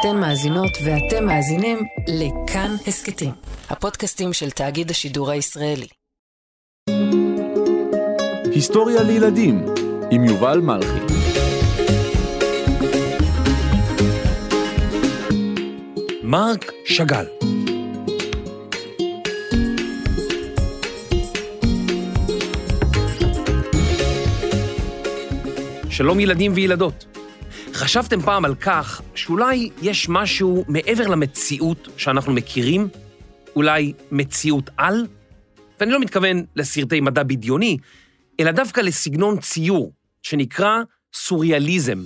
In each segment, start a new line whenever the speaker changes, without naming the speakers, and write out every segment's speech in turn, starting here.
אתן מאזינות ואתם מאזינים לכאן הסכתים, הפודקאסטים של תאגיד השידור הישראלי.
היסטוריה לילדים עם יובל מלכי.
מרק שאגאל שלום ילדים וילדות. חשבתם פעם על כך שאולי יש משהו מעבר למציאות שאנחנו מכירים? אולי מציאות על? ואני לא מתכוון לסרטי מדע בדיוני, אלא דווקא לסגנון ציור שנקרא סוריאליזם.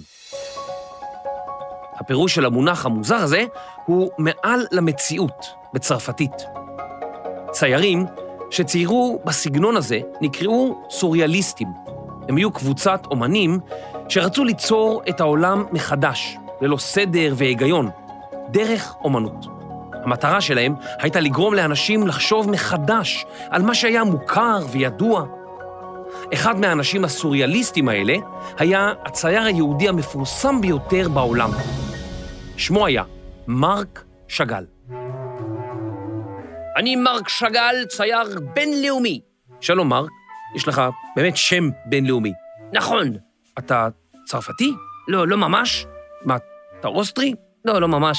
הפירוש של המונח המוזר הזה הוא מעל למציאות בצרפתית. ציירים שציירו בסגנון הזה נקראו סוריאליסטים. הם היו קבוצת אומנים שרצו ליצור את העולם מחדש, ללא סדר והיגיון, דרך אומנות. המטרה שלהם הייתה לגרום לאנשים לחשוב מחדש על מה שהיה מוכר וידוע. אחד מהאנשים הסוריאליסטים האלה היה הצייר היהודי המפורסם ביותר בעולם. שמו היה מרק שאגאל. אני מרק שאגאל, צייר בינלאומי. שלום, מרק. יש לך באמת שם בינלאומי. נכון. אתה צרפתי? לא, לא ממש. מה, אתה אוסטרי? לא, לא ממש.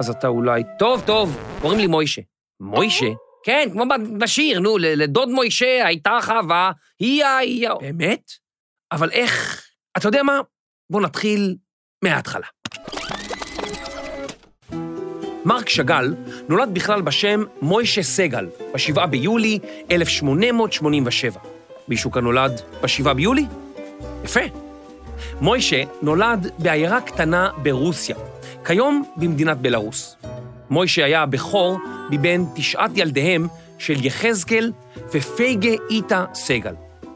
אז אתה אולי... טוב, טוב, קוראים לי מוישה. מוישה? כן, כמו בשיר, נו, לדוד מוישה הייתה חווה, היא היה... באמת? אבל איך... אתה יודע מה? בוא נתחיל מההתחלה. מרק שאגאל נולד בכלל בשם מוישה סגל, ב-7 ביולי 1887. מישהו כאן נולד ב-7 ביולי? יפה. מוישה נולד בעיירה קטנה ברוסיה, כיום במדינת בלרוס. מוישה היה הבכור מבין תשעת ילדיהם של יחזקאל ופייגה איטה סגל.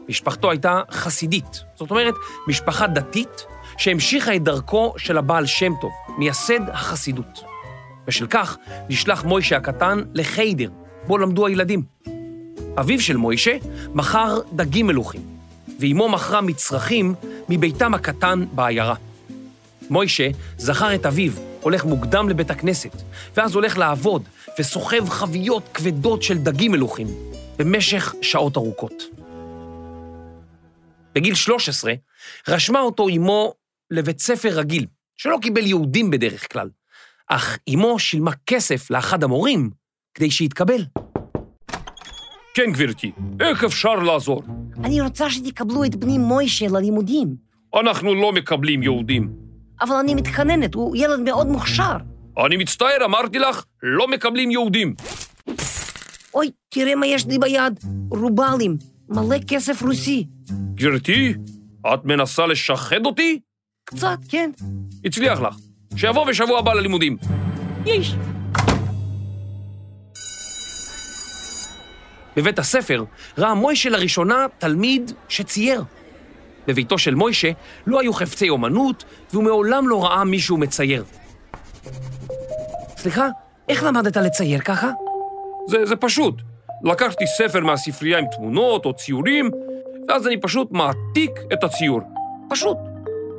משפחתו הייתה חסידית, זאת אומרת, משפחה דתית שהמשיכה את דרכו של הבעל שם טוב, מייסד החסידות. בשל כך נשלח מוישה הקטן לחיידר, בו למדו הילדים. אביו של מוישה מכר דגים מלוכים, ואימו מכרה מצרכים מביתם הקטן בעיירה. מוישה זכר את אביו, הולך מוקדם לבית הכנסת, ואז הולך לעבוד וסוחב חביות כבדות של דגים מלוכים במשך שעות ארוכות. בגיל 13 רשמה אותו אמו לבית ספר רגיל, שלא קיבל יהודים בדרך כלל, אך אמו שילמה כסף לאחד המורים כדי שיתקבל. כן, גברתי, איך אפשר לעזור?
אני רוצה שתקבלו את בני מוישה ללימודים.
אנחנו לא מקבלים יהודים.
אבל אני מתחננת, הוא ילד מאוד מוכשר.
אני מצטער, אמרתי לך, לא מקבלים יהודים.
אוי, תראה מה יש לי ביד, רובלים, מלא כסף רוסי.
גברתי, את מנסה לשחד אותי?
קצת, כן.
הצליח לך. שיבוא בשבוע הבא ללימודים.
יש.
בבית הספר ראה מוישה לראשונה תלמיד שצייר. בביתו של מוישה לא היו חפצי אומנות, והוא מעולם לא ראה מישהו מצייר. סליחה, איך למדת לצייר ככה? זה, זה פשוט. לקחתי ספר מהספרייה עם תמונות או ציורים, ואז אני פשוט מעתיק את הציור. פשוט.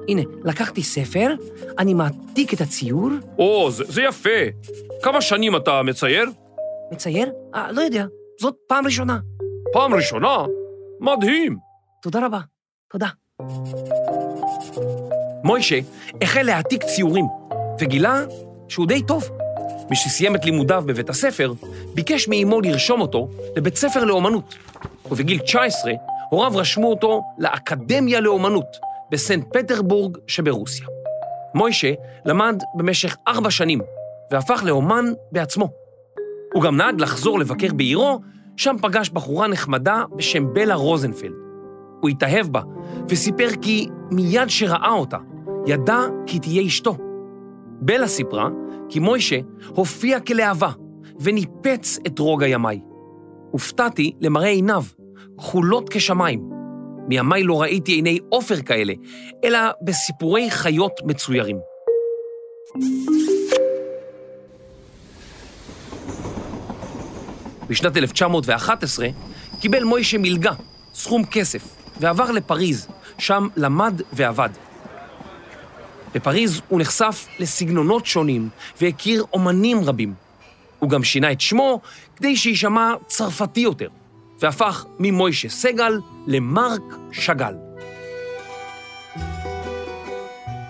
הנה, לקחתי ספר, אני מעתיק את הציור. או, זה, זה יפה. כמה שנים אתה מצייר? מצייר? אה, לא יודע. זאת פעם ראשונה. פעם ראשונה? מדהים. תודה רבה. תודה. מוישה החל להעתיק ציורים, וגילה שהוא די טוב. משסיים את לימודיו בבית הספר, ביקש מאמו לרשום אותו לבית ספר לאומנות, ובגיל 19 הוריו רשמו אותו לאקדמיה לאומנות בסנט פטרבורג שברוסיה. מוישה למד במשך ארבע שנים, והפך לאומן בעצמו. הוא גם נהג לחזור לבקר בעירו, שם פגש בחורה נחמדה בשם בלה רוזנפלד. הוא התאהב בה, וסיפר כי מיד שראה אותה, ידע כי תהיה אשתו. בלה סיפרה כי מוישה הופיע כלהבה וניפץ את רוג הימי. הופתעתי למראה עיניו, כחולות כשמיים. מימיי לא ראיתי עיני עופר כאלה, אלא בסיפורי חיות מצוירים. בשנת 1911 קיבל מוישה מלגה, סכום כסף, ועבר לפריז, שם למד ועבד. בפריז הוא נחשף לסגנונות שונים והכיר אומנים רבים. הוא גם שינה את שמו כדי שיישמע צרפתי יותר, והפך ממוישה סגל למרק שאגאל.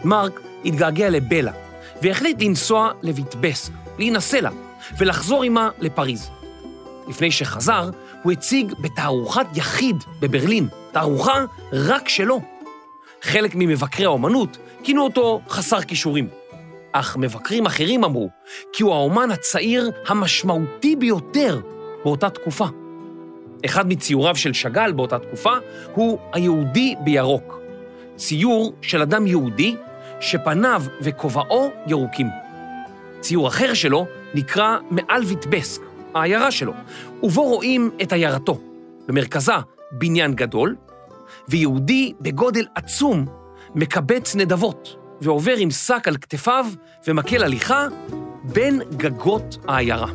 מרק התגעגע לבלה, והחליט לנסוע לויטבסק, להינשא לה, ולחזור עימה לפריז. לפני שחזר, הוא הציג בתערוכת יחיד בברלין, תערוכה רק שלו. חלק ממבקרי האומנות כינו אותו חסר כישורים, אך מבקרים אחרים אמרו כי הוא האומן הצעיר המשמעותי ביותר באותה תקופה. אחד מציוריו של שאגאל באותה תקופה הוא היהודי בירוק, ציור של אדם יהודי שפניו וכובעו ירוקים. ציור אחר שלו נקרא מעל ויטבסק, העיירה שלו, ובו רואים את עיירתו. במרכזה בניין גדול, ויהודי בגודל עצום מקבץ נדבות, ועובר עם שק על כתפיו ומקל הליכה בין גגות העיירה.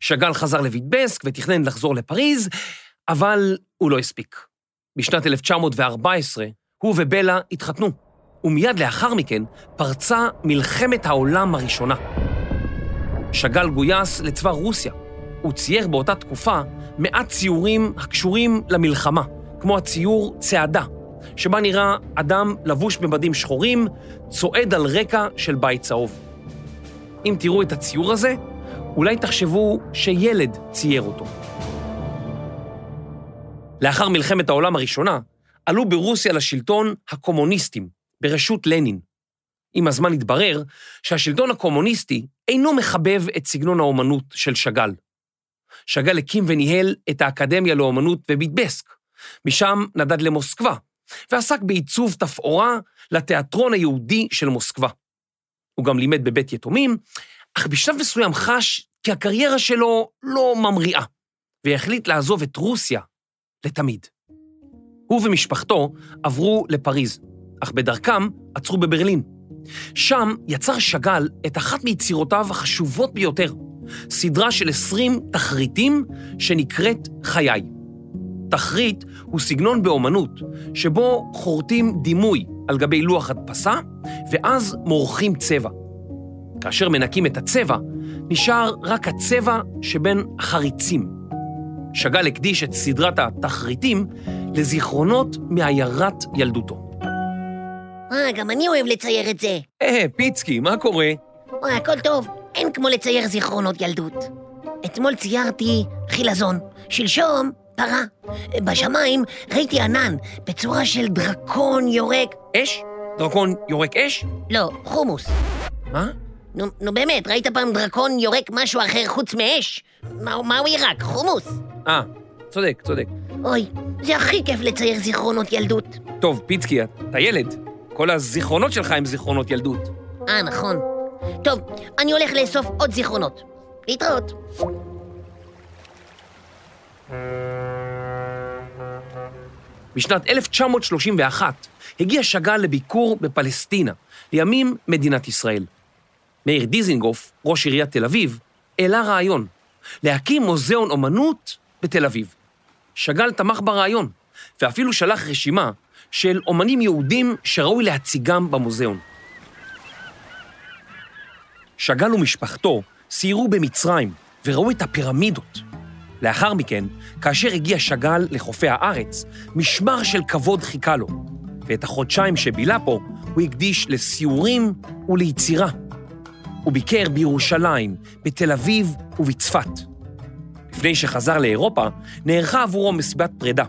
שאגאל חזר לויטבסק ותכנן לחזור לפריז, אבל הוא לא הספיק. בשנת 1914 הוא ובלה התחתנו, ומיד לאחר מכן פרצה מלחמת העולם הראשונה. שאגאל גויס לצבא רוסיה. הוא צייר באותה תקופה מעט ציורים הקשורים למלחמה, כמו הציור צעדה, שבה נראה אדם לבוש במדים שחורים, צועד על רקע של בית צהוב. אם תראו את הציור הזה, אולי תחשבו שילד צייר אותו. לאחר מלחמת העולם הראשונה, עלו ברוסיה לשלטון הקומוניסטים, בראשות לנין. עם הזמן התברר שהשלטון הקומוניסטי אינו מחבב את סגנון האומנות של שאגאל. שאגאל הקים וניהל את האקדמיה לאומנות בביטבסק, משם נדד למוסקבה, ועסק בעיצוב תפאורה לתיאטרון היהודי של מוסקבה. הוא גם לימד בבית יתומים, אך בשלב מסוים חש כי הקריירה שלו לא ממריאה, והחליט לעזוב את רוסיה לתמיד. הוא ומשפחתו עברו לפריז, אך בדרכם עצרו בברלין. שם יצר שאגאל את אחת מיצירותיו החשובות ביותר, סדרה של 20 תחריטים שנקראת חיי. תחריט הוא סגנון באומנות, שבו חורטים דימוי על גבי לוח הדפסה, ואז מורחים צבע. כאשר מנקים את הצבע, נשאר רק הצבע שבין החריצים. שאגאל הקדיש את סדרת התחריטים לזיכרונות מעיירת ילדותו.
אה, גם אני אוהב לצייר את זה.
אה, פיצקי, מה קורה?
אה, הכל טוב, אין כמו לצייר זיכרונות ילדות. אתמול ציירתי חילזון, שלשום פרה. בשמיים ראיתי ענן בצורה של דרקון יורק.
אש? דרקון יורק אש?
לא, חומוס.
מה?
נו, נו באמת, ראית פעם דרקון יורק משהו אחר חוץ מאש? מה, מה הוא ירק? חומוס.
אה, צודק, צודק.
אוי, זה הכי כיף לצייר זיכרונות ילדות.
טוב, פיצקי, אתה ילד. כל הזיכרונות שלך הם זיכרונות ילדות.
אה, נכון. טוב, אני הולך לאסוף עוד זיכרונות. להתראות.
בשנת 1931 הגיע שאגאל לביקור בפלסטינה, לימים מדינת ישראל. מאיר דיזינגוף, ראש עיריית תל אביב, העלה רעיון להקים מוזיאון אומנות בתל אביב. שאגאל תמך ברעיון, ואפילו שלח רשימה של אומנים יהודים שראוי להציגם במוזיאון. שאגאל ומשפחתו סיירו במצרים וראו את הפירמידות. לאחר מכן, כאשר הגיע שאגאל לחופי הארץ, משמר של כבוד חיכה לו, ואת החודשיים שבילה פה הוא הקדיש לסיורים וליצירה. הוא ביקר בירושלים, בתל אביב ובצפת. לפני שחזר לאירופה, נערכה עבורו מסיבת פרידה,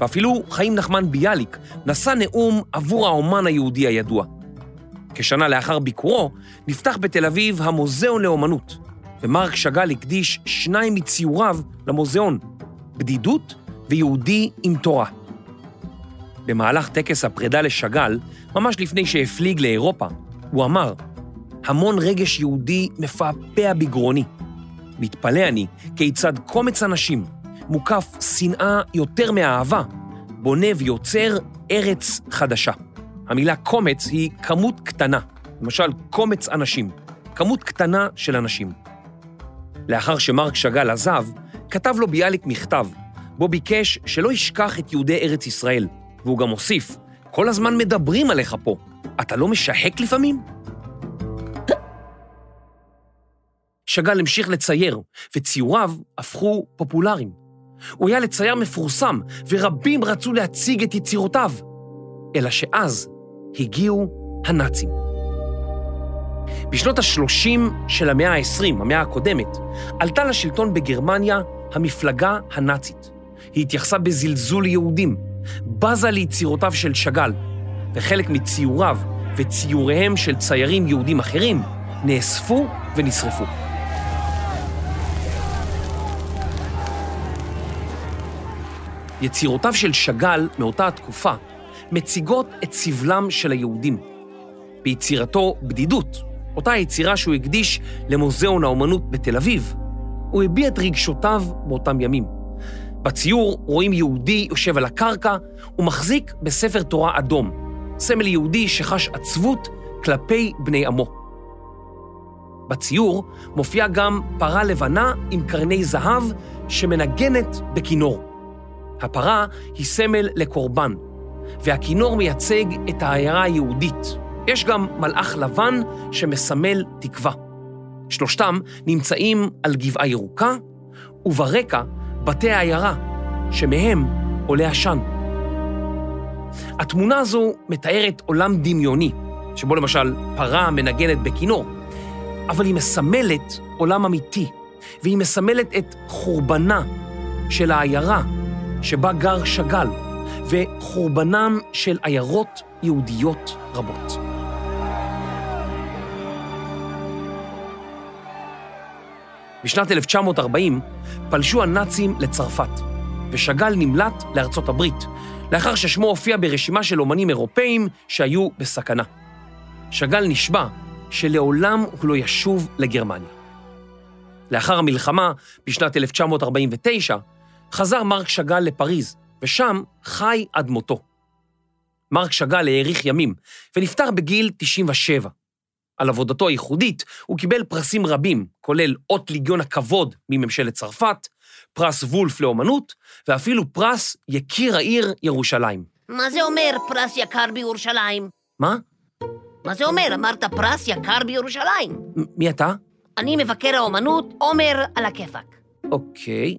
ואפילו חיים נחמן ביאליק נשא נאום עבור האומן היהודי הידוע. כשנה לאחר ביקורו, נפתח בתל אביב המוזיאון לאומנות, ומרק שאגאל הקדיש שניים מציוריו למוזיאון, בדידות ויהודי עם תורה. במהלך טקס הפרידה לשאגאל, ממש לפני שהפליג לאירופה, הוא אמר, המון רגש יהודי מפעפע בגרוני. מתפלא אני כיצד קומץ אנשים, מוקף שנאה יותר מאהבה, בונה ויוצר ארץ חדשה. המילה קומץ היא כמות קטנה, למשל קומץ אנשים, כמות קטנה של אנשים. לאחר שמרק שאגאל עזב, כתב לו ביאליק מכתב, בו ביקש שלא ישכח את יהודי ארץ ישראל, והוא גם הוסיף, כל הזמן מדברים עליך פה. אתה לא משחק לפעמים? שאגאל המשיך לצייר, וציוריו הפכו פופולריים. הוא היה לצייר מפורסם, ורבים רצו להציג את יצירותיו. אלא שאז הגיעו הנאצים. בשנות ה-30 של המאה ה-20, המאה הקודמת, עלתה לשלטון בגרמניה המפלגה הנאצית. היא התייחסה בזלזול ליהודים, בזה ליצירותיו של שאגאל, וחלק מציוריו וציוריהם של ציירים יהודים אחרים נאספו ונשרפו. יצירותיו של שאגאל מאותה התקופה מציגות את סבלם של היהודים. ביצירתו בדידות, אותה יצירה שהוא הקדיש למוזיאון האומנות בתל אביב, הוא הביע את רגשותיו באותם ימים. בציור רואים יהודי יושב על הקרקע ומחזיק בספר תורה אדום, סמל יהודי שחש עצבות כלפי בני עמו. בציור מופיעה גם פרה לבנה עם קרני זהב שמנגנת בכינור. הפרה היא סמל לקורבן, והכינור מייצג את העיירה היהודית. יש גם מלאך לבן שמסמל תקווה. שלושתם נמצאים על גבעה ירוקה, וברקע בתי העיירה, שמהם עולה עשן. התמונה הזו מתארת עולם דמיוני, שבו למשל פרה מנגנת בכינור, אבל היא מסמלת עולם אמיתי, והיא מסמלת את חורבנה של העיירה שבה גר שאגאל, וחורבנם של עיירות יהודיות רבות. בשנת 1940 פלשו הנאצים לצרפת, ושאגאל נמלט לארצות הברית, לאחר ששמו הופיע ברשימה של אומנים אירופאים שהיו בסכנה. שאגאל נשבע שלעולם הוא לא ישוב לגרמניה. לאחר המלחמה, בשנת 1949, חזר מרק שאגאל לפריז, ושם חי עד מותו. מרק שאגאל האריך ימים, ונפטר בגיל 97. על עבודתו הייחודית הוא קיבל פרסים רבים, כולל אות ליגיון הכבוד מממשלת צרפת, פרס וולף לאומנות, ואפילו פרס יקיר העיר ירושלים.
מה זה אומר פרס יקר בירושלים?
מה?
מה זה אומר? אמרת פרס יקר בירושלים.
מ- מי אתה?
אני מבקר האומנות, עומר על הכיפאק.
אוקיי,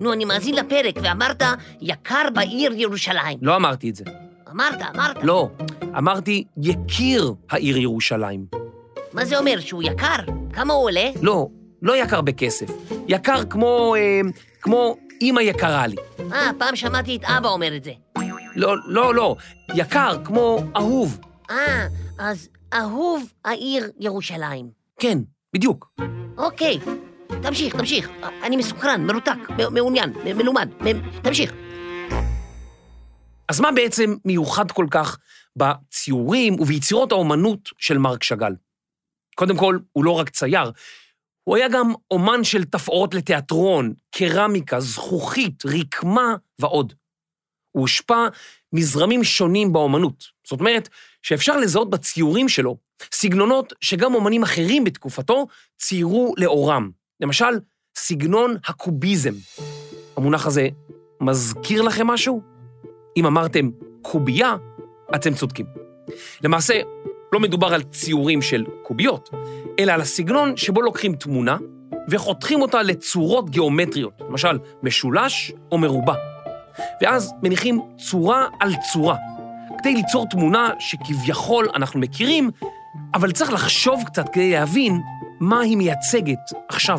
נו, אני מאזין לפרק ואמרת יקר בעיר ירושלים.
לא אמרתי את זה.
אמרת, אמרת.
לא, אמרתי יקיר העיר ירושלים.
מה זה אומר, שהוא יקר? כמה הוא עולה?
לא, לא יקר בכסף. יקר כמו, אה, כמו אימא יקרה לי.
אה, פעם שמעתי את אבא אומר את זה.
לא, לא, לא, יקר כמו אהוב.
אה, אז אהוב העיר ירושלים.
כן, בדיוק.
אוקיי, תמשיך, תמשיך. אני מסוקרן, מרותק, מעוניין, מלומד. תמשיך.
אז מה בעצם מיוחד כל כך בציורים וביצירות האומנות של מרק שאגאל? קודם כל, הוא לא רק צייר, הוא היה גם אומן של תפאורות לתיאטרון, קרמיקה, זכוכית, רקמה ועוד. הוא הושפע מזרמים שונים באומנות. זאת אומרת, שאפשר לזהות בציורים שלו סגנונות שגם אומנים אחרים בתקופתו ציירו לאורם. למשל, סגנון הקוביזם. המונח הזה מזכיר לכם משהו? אם אמרתם קובייה, אתם צודקים. למעשה, לא מדובר על ציורים של קוביות, אלא על הסגנון שבו לוקחים תמונה וחותכים אותה לצורות גיאומטריות, למשל משולש או מרובע. ואז מניחים צורה על צורה, כדי ליצור תמונה שכביכול אנחנו מכירים, אבל צריך לחשוב קצת כדי להבין מה היא מייצגת עכשיו.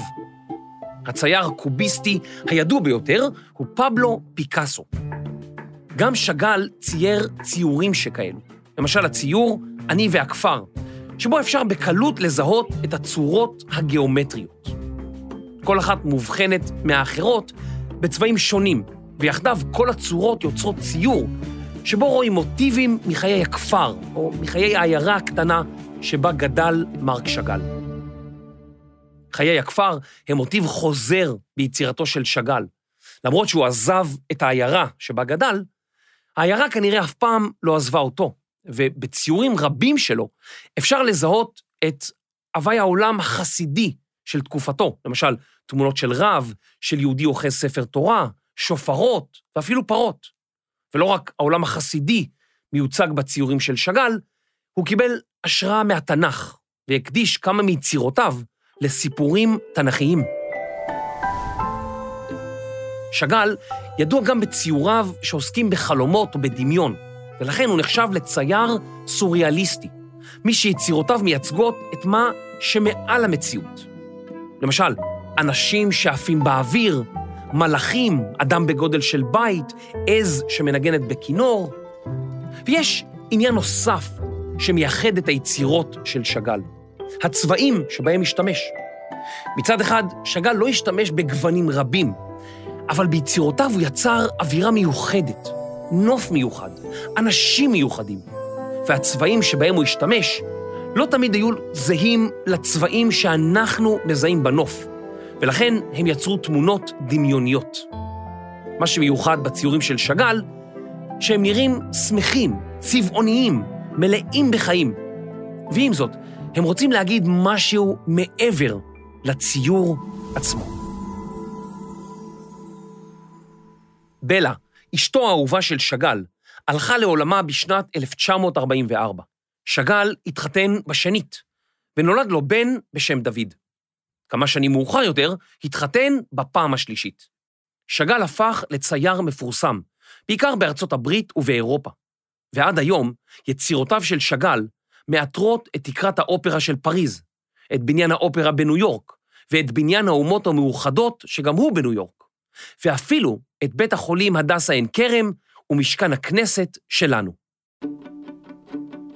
הצייר הקוביסטי הידוע ביותר הוא פבלו פיקאסו. גם שאגאל צייר ציורים שכאלו. למשל הציור "אני והכפר", שבו אפשר בקלות לזהות את הצורות הגיאומטריות. כל אחת מובחנת מהאחרות בצבעים שונים, ויחדיו כל הצורות יוצרות ציור, שבו רואים מוטיבים מחיי הכפר, או מחיי העיירה הקטנה שבה גדל מרק שאגאל. חיי הכפר הם מוטיב חוזר ביצירתו של שאגאל. למרות שהוא עזב את העיירה שבה גדל, העיירה כנראה אף פעם לא עזבה אותו, ובציורים רבים שלו אפשר לזהות את הווי העולם החסידי של תקופתו, למשל תמונות של רב, של יהודי אוחז ספר תורה, שופרות ואפילו פרות. ולא רק העולם החסידי, מיוצג בציורים של שאגאל, הוא קיבל השראה מהתנ"ך והקדיש כמה מיצירותיו לסיפורים תנכיים. שאגאל ידוע גם בציוריו שעוסקים בחלומות או בדמיון, ולכן הוא נחשב לצייר סוריאליסטי, מי שיצירותיו מייצגות את מה שמעל המציאות. למשל, אנשים שעפים באוויר, מלאכים, אדם בגודל של בית, עז שמנגנת בכינור. ויש עניין נוסף שמייחד את היצירות של שאגאל, הצבעים שבהם השתמש. מצד אחד, שאגאל לא השתמש בגוונים רבים, אבל ביצירותיו הוא יצר אווירה מיוחדת, נוף מיוחד, אנשים מיוחדים. והצבעים שבהם הוא השתמש לא תמיד היו זהים לצבעים שאנחנו מזהים בנוף, ולכן הם יצרו תמונות דמיוניות. מה שמיוחד בציורים של שאגאל, שהם נראים שמחים, צבעוניים, מלאים בחיים. ועם זאת, הם רוצים להגיד משהו מעבר לציור עצמו. בלה, אשתו האהובה של שאגאל, הלכה לעולמה בשנת 1944. שאגאל התחתן בשנית, ונולד לו בן בשם דוד. כמה שנים מאוחר יותר, התחתן בפעם השלישית. שאגאל הפך לצייר מפורסם, בעיקר בארצות הברית ובאירופה. ועד היום, יצירותיו של שאגאל מעטרות את תקרת האופרה של פריז, את בניין האופרה בניו יורק, ואת בניין האומות המאוחדות, שגם הוא בניו יורק, ואפילו את בית החולים הדסה עין כרם ומשכן הכנסת שלנו.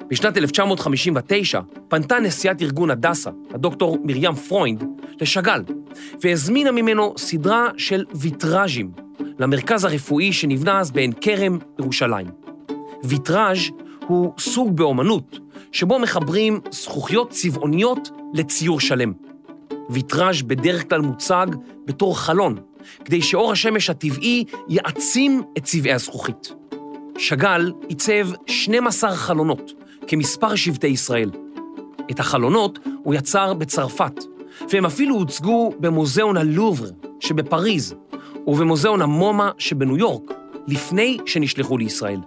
בשנת 1959 פנתה נשיאת ארגון הדסה, הדוקטור מרים פרוינד, לשאגאל, והזמינה ממנו סדרה של ויטראז'ים למרכז הרפואי שנבנה אז בעין כרם, ירושלים. ויטראז' הוא סוג באומנות שבו מחברים זכוכיות צבעוניות לציור שלם. ויטראז' בדרך כלל מוצג בתור חלון, כדי שאור השמש הטבעי יעצים את צבעי הזכוכית. שאגאל עיצב 12 חלונות, כמספר שבטי ישראל. את החלונות הוא יצר בצרפת, והם אפילו הוצגו במוזיאון הלובר שבפריז, ובמוזיאון המומה שבניו יורק, לפני שנשלחו לישראל.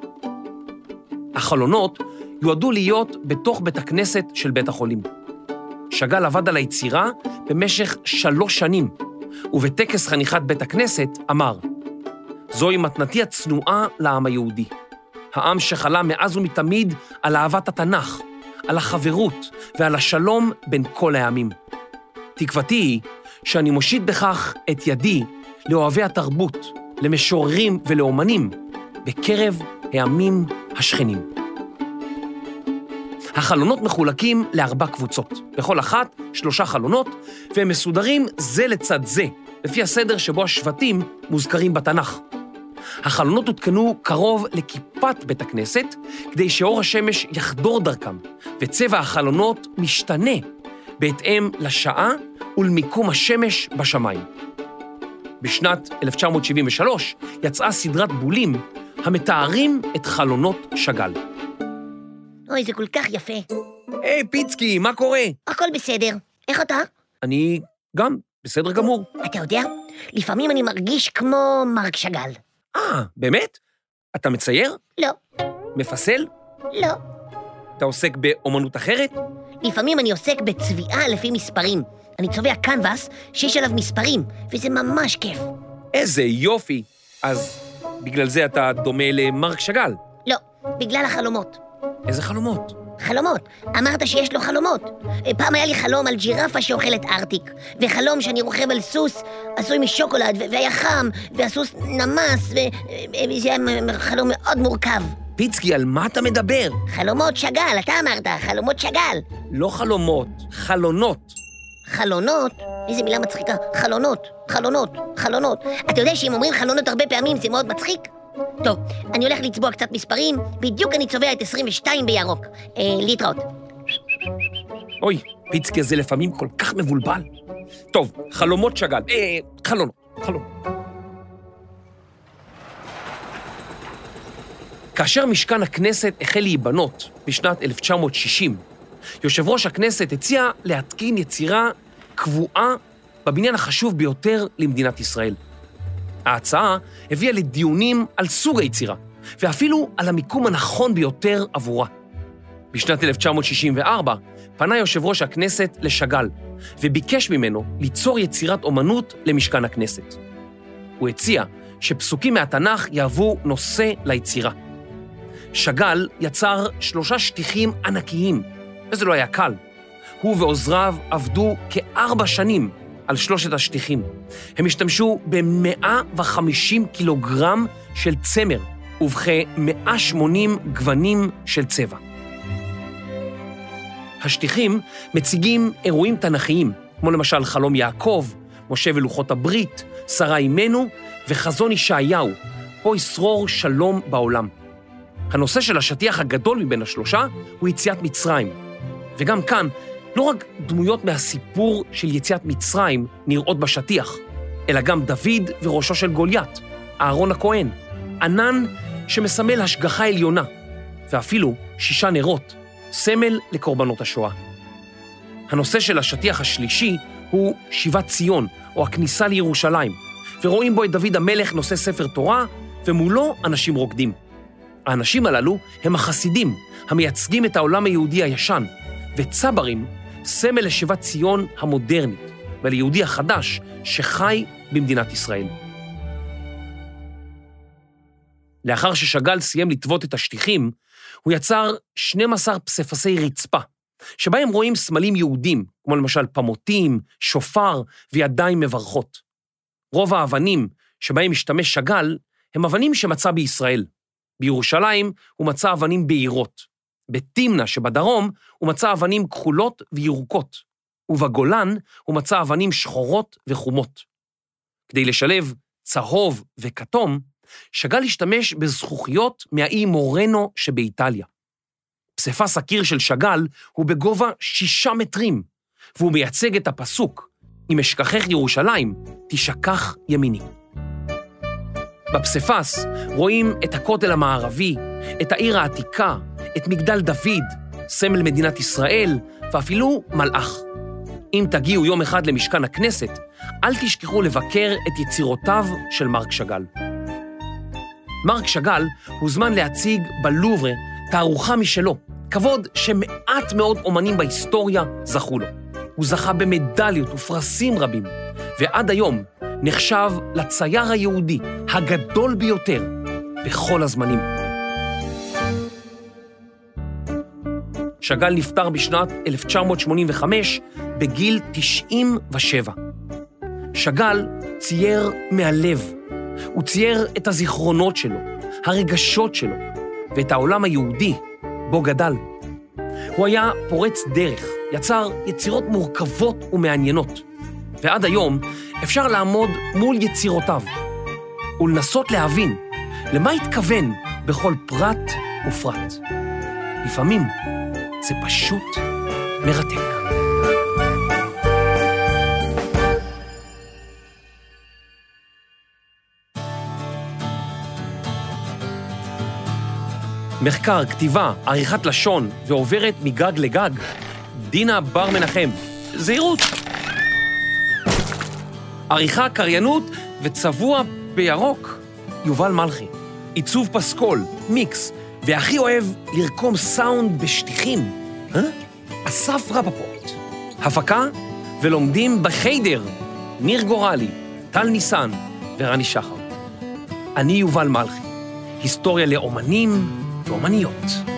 החלונות יועדו להיות בתוך בית הכנסת של בית החולים. שאגאל עבד על היצירה במשך שלוש שנים, ובטקס חניכת בית הכנסת אמר, זוהי מתנתי הצנועה לעם היהודי. העם שחלם מאז ומתמיד על אהבת התנ"ך, על החברות ועל השלום בין כל העמים. תקוותי היא שאני מושיט בכך את ידי לאוהבי התרבות, למשוררים ולאומנים בקרב העמים השכנים. החלונות מחולקים לארבע קבוצות, בכל אחת שלושה חלונות, והם מסודרים זה לצד זה, לפי הסדר שבו השבטים מוזכרים בתנ"ך. החלונות הותקנו קרוב לכיפת בית הכנסת, כדי שאור השמש יחדור דרכם, וצבע החלונות משתנה בהתאם לשעה ולמיקום השמש בשמיים. בשנת 1973 יצאה סדרת בולים המתארים את חלונות שאגאל.
אוי, זה כל כך יפה.
היי, פיצקי, מה קורה?
הכל בסדר. איך אתה?
אני גם בסדר גמור.
אתה יודע, לפעמים אני מרגיש כמו מרק שאגאל.
אה, באמת? אתה מצייר?
לא,
מפסל?
לא.
אתה עוסק באומנות אחרת?
לפעמים אני עוסק בצביעה לפי מספרים. אני צובע קנבס שיש עליו מספרים, וזה ממש כיף.
איזה יופי. אז בגלל זה אתה דומה למרק שאגאל.
לא, בגלל החלומות.
איזה חלומות?
חלומות. אמרת שיש לו חלומות. פעם היה לי חלום על ג'ירפה שאוכלת ארטיק, וחלום שאני רוכב על סוס עשוי משוקולד, והיה חם, והסוס נמס, וזה היה חלום מאוד מורכב.
פיצקי, על מה אתה מדבר?
חלומות שאגאל, אתה אמרת, חלומות שאגאל.
לא חלומות, חלונות.
חלונות? איזה מילה מצחיקה. חלונות, חלונות, חלונות. אתה יודע שאם אומרים חלונות הרבה פעמים זה מאוד מצחיק? טוב, אני הולך לצבוע קצת מספרים, בדיוק אני צובע את 22 בירוק. אה, להתראות.
אוי, פיצקי הזה לפעמים כל כך מבולבל. טוב, חלומות שאגאל. אה, חלונות, חלונות. כאשר משכן הכנסת החל להיבנות בשנת 1960, יושב ראש הכנסת הציע להתקין יצירה קבועה בבניין החשוב ביותר למדינת ישראל. ההצעה הביאה לדיונים על סוג היצירה, ואפילו על המיקום הנכון ביותר עבורה. בשנת 1964 פנה יושב ראש הכנסת לשג"ל וביקש ממנו ליצור יצירת אומנות למשכן הכנסת. הוא הציע שפסוקים מהתנ"ך יהוו נושא ליצירה. שאגאל יצר שלושה שטיחים ענקיים, וזה לא היה קל. הוא ועוזריו עבדו כארבע שנים על שלושת השטיחים. הם השתמשו ב-150 קילוגרם של צמר ובכ-180 גוונים של צבע. השטיחים מציגים אירועים תנכיים, כמו למשל חלום יעקב, משה ולוחות הברית, שרה אימנו וחזון ישעיהו, פה ישרור שלום בעולם. הנושא של השטיח הגדול מבין השלושה הוא יציאת מצרים. וגם כאן, לא רק דמויות מהסיפור של יציאת מצרים נראות בשטיח, אלא גם דוד וראשו של גוליית, אהרון הכהן, ענן שמסמל השגחה עליונה, ואפילו שישה נרות, סמל לקורבנות השואה. הנושא של השטיח השלישי הוא שיבת ציון, או הכניסה לירושלים, ורואים בו את דוד המלך נושא ספר תורה, ומולו אנשים רוקדים. האנשים הללו הם החסידים, המייצגים את העולם היהודי הישן, וצברים, סמל לשיבת ציון המודרנית, וליהודי החדש שחי במדינת ישראל. לאחר ששג"ל סיים לטוות את השטיחים, הוא יצר 12 פסיפסי רצפה, שבהם רואים סמלים יהודים, כמו למשל פמוטים, שופר וידיים מברכות. רוב האבנים שבהם משתמש שאגאל הם אבנים שמצא בישראל. בירושלים הוא מצא אבנים בהירות. בתמנע שבדרום הוא מצא אבנים כחולות וירוקות, ובגולן הוא מצא אבנים שחורות וחומות. כדי לשלב צהוב וכתום, שאגאל השתמש בזכוכיות מהאי מורנו שבאיטליה. פסיפס הקיר של שאגאל הוא בגובה שישה מטרים, והוא מייצג את הפסוק, אם אשכחך ירושלים, תשכח ימיני. בפסיפס רואים את הכותל המערבי, את העיר העתיקה, את מגדל דוד, סמל מדינת ישראל, ואפילו מלאך. אם תגיעו יום אחד למשכן הכנסת, אל תשכחו לבקר את יצירותיו של מרק שאגאל. מרק שאגאל הוזמן להציג בלוברה תערוכה משלו, כבוד שמעט מאוד אומנים בהיסטוריה זכו לו. הוא זכה במדליות ופרסים רבים, ועד היום נחשב לצייר היהודי הגדול ביותר בכל הזמנים. שאגאל נפטר בשנת 1985 בגיל 97. שאגאל צייר מהלב. הוא צייר את הזיכרונות שלו, הרגשות שלו, ואת העולם היהודי בו גדל. הוא היה פורץ דרך, יצר יצירות מורכבות ומעניינות, ועד היום אפשר לעמוד מול יצירותיו ולנסות להבין למה התכוון בכל פרט ופרט. לפעמים זה פשוט מרתק. מחקר, כתיבה, עריכת לשון ועוברת מגג לגג, דינה בר מנחם. זהירות. עריכה, קריינות וצבוע בירוק, יובל מלכי. עיצוב פסקול, מיקס, והכי אוהב לרקום סאונד בשטיחים, אה? אסף רפפורט. הפקה ולומדים בחיידר, ניר גורלי, טל ניסן ורני שחר. אני יובל מלכי, היסטוריה לאומנים ואומניות.